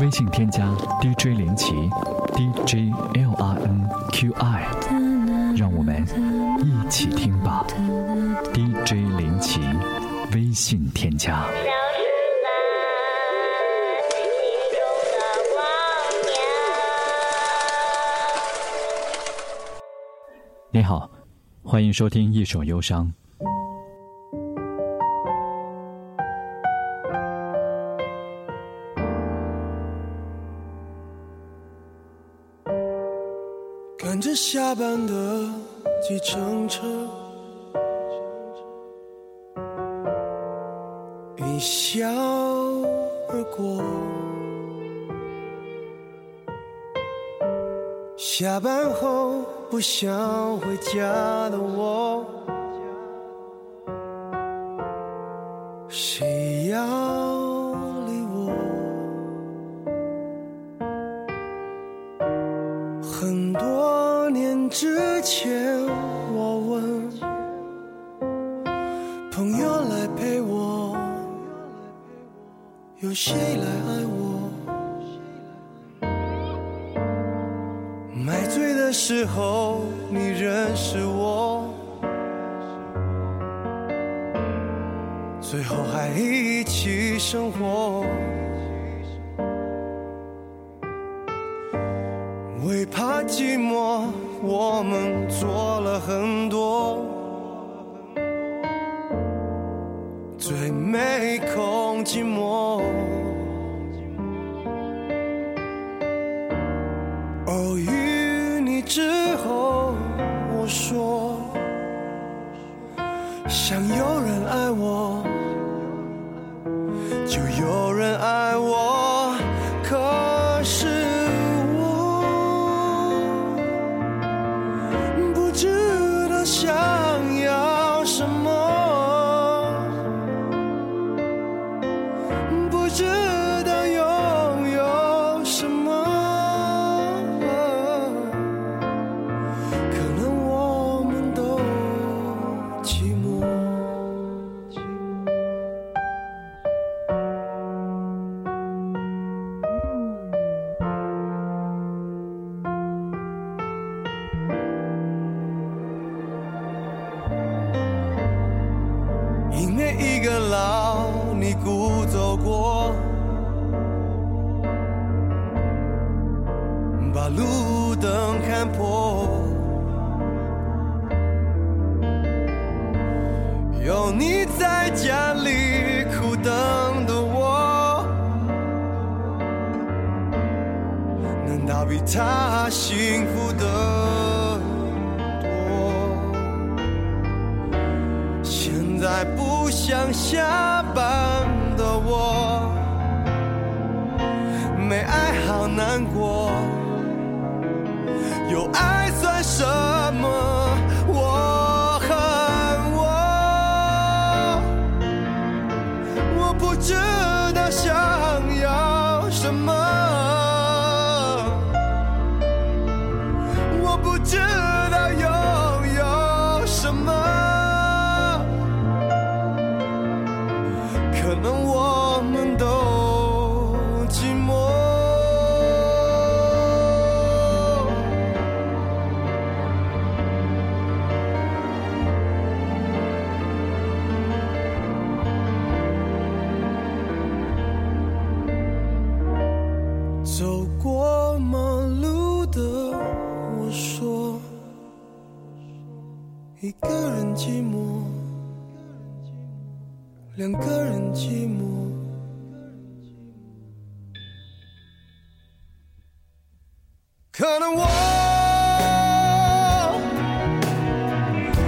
微信添加 DJ 林奇，DJ L R N Q I，让我们一起听吧。DJ 林奇，微信添加。你好，欢迎收听《一首忧伤》。下班的计程车，一笑而过。下班后不想回家的我，有谁来爱我？买醉的时候，你认识我，最后还一起生活。有你在家里苦等的我，难道比他幸福的多？现在不想下班的我，没爱好难过，有爱算什？两个人寂寞。可能我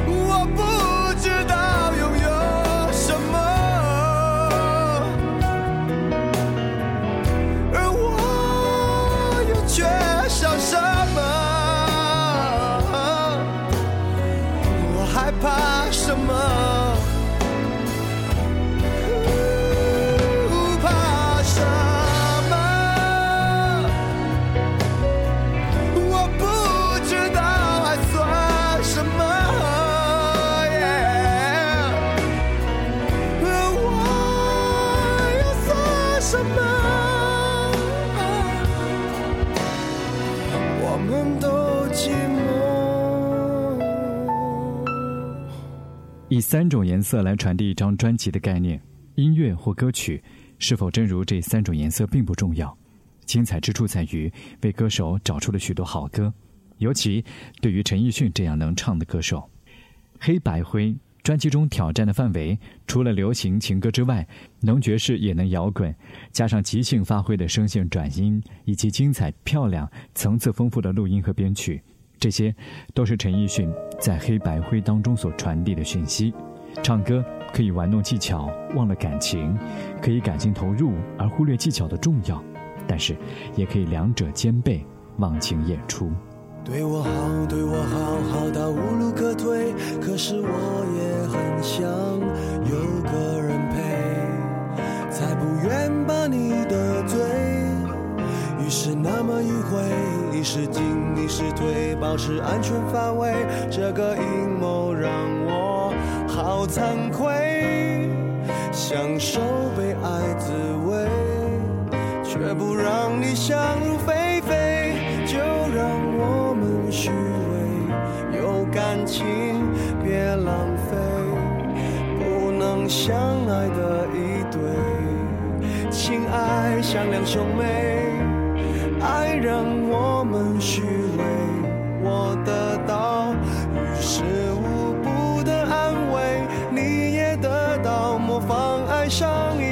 我不知道拥有什么，而我又缺少什么？我害怕什么？都寂寞。以三种颜色来传递一张专辑的概念音乐或歌曲是否真如这三种颜色并不重要。精彩之处在于为歌手找出了许多好歌尤其对于陈奕迅这样能唱的歌手。黑白灰专辑中挑战的范围，除了流行情歌之外，能爵士也能摇滚，加上即兴发挥的声线转音，以及精彩漂亮、层次丰富的录音和编曲，这些都是陈奕迅在黑白灰当中所传递的讯息。唱歌可以玩弄技巧，忘了感情；可以感情投入而忽略技巧的重要，但是也可以两者兼备，忘情演出。对我好，对我好，好到无路可退。可是我也很想有个人陪，才不愿把你得罪。于是那么迂回，一时进，一时退，保持安全范围。这个阴谋让我好惭愧，享受被爱滋味，却不让你想入非非，虚伪有感情，别浪费不能相爱的一对。情爱像两兄妹，爱让我们虚伪，我得到于事无补的安慰，你也得到模仿爱上一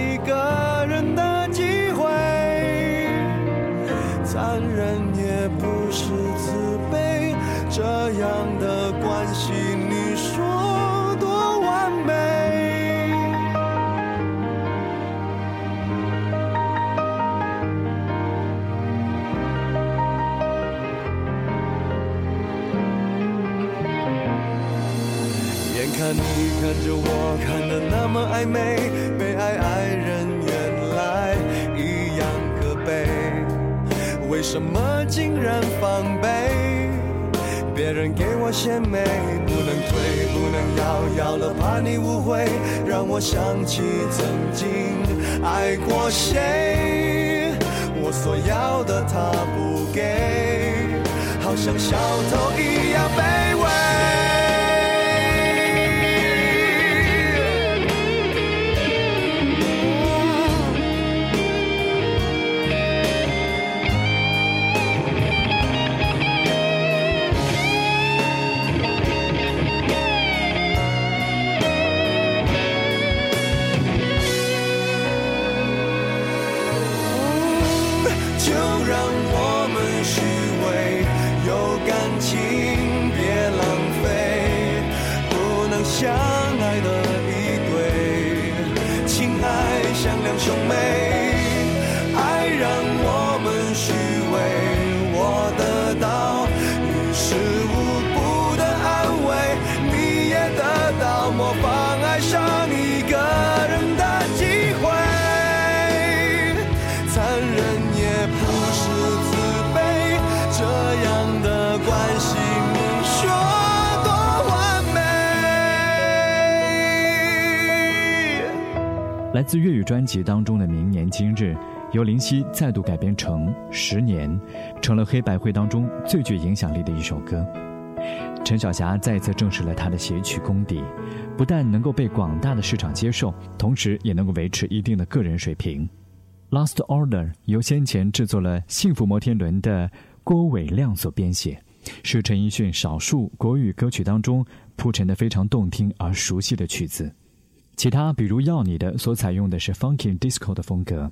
看你看着我，看得那么暧昧，被爱爱人原来一样可悲，为什么竟然防备？别人给我献媚，不能退，不能要，要了怕你误会，让我想起曾经爱过谁，我所要的他不给，好像小偷一样卑微。请别浪费，不能相爱的一对，情爱像两兄妹，爱让我们虚伪。我得到于事无补的安慰，你也得到模仿。来自粤语专辑当中的《明年今日》，由林夕再度改编成《十年》，成了黑白灰当中最具影响力的一首歌。陈小霞再次证实了她的写曲功底，不但能够被广大的市场接受，同时也能够维持一定的个人水平。《Last Order》由先前制作了《幸福摩天轮》的郭伟亮所编写，是陈奕迅少数国语歌曲当中铺陈的非常动听而熟悉的曲子。其他比如要你的所采用的是 funky disco 的风格，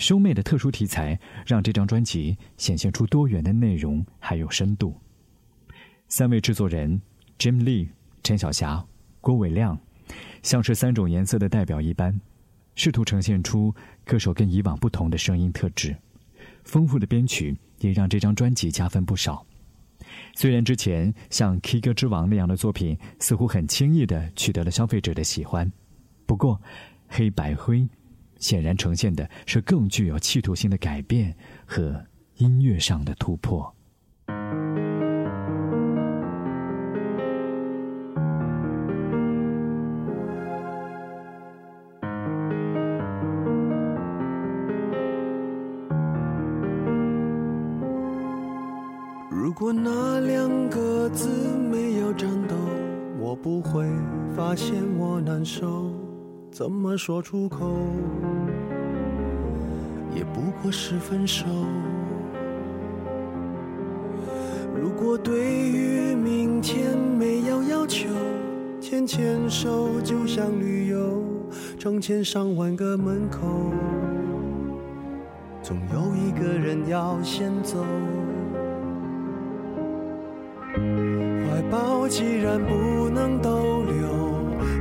兄妹的特殊题材让这张专辑显现出多元的内容还有深度。三位制作人 Jim Lee、陈小霞、郭伟亮，像是三种颜色的代表一般，试图呈现出歌手跟以往不同的声音特质。丰富的编曲也让这张专辑加分不少。虽然之前像《K 歌之王》那样的作品似乎很轻易的取得了消费者的喜欢。不过，黑白灰显然呈现的是更具有企图性的改变和音乐上的突破。如果那两个字没有颤抖。我不会发现我难受，怎么说出口？也不过是分手。如果对于明天没有要求，牵牵手就像旅游，成千上万个门口，总有一个人要先走。怀抱既然不能逗留，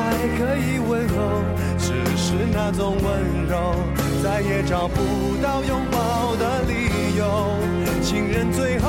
还可以温柔，只是那种温柔，再也找不到拥抱的理由。情人最后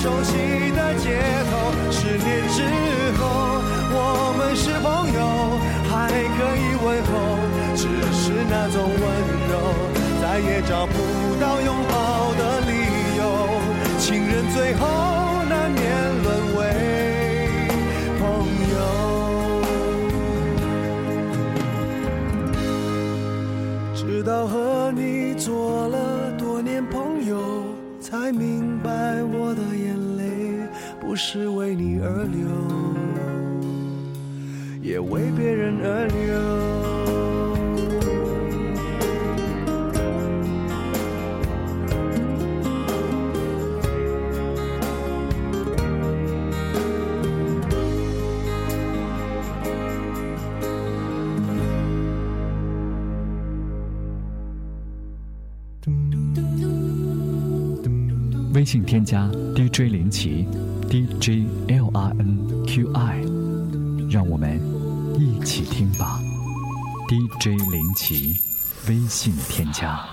熟悉的街头。十年之后，我们是朋友，还可以问候，只是那种温柔，再也找不到拥抱的理由。情人最后难免沦为朋友。直到和你做了多年朋友，才明白我的眼泪不是为你而流，也为别人而流。微信添加 DJ 林奇，DJ L R N Q I，让我们一起听吧。DJ 林奇，微信添加。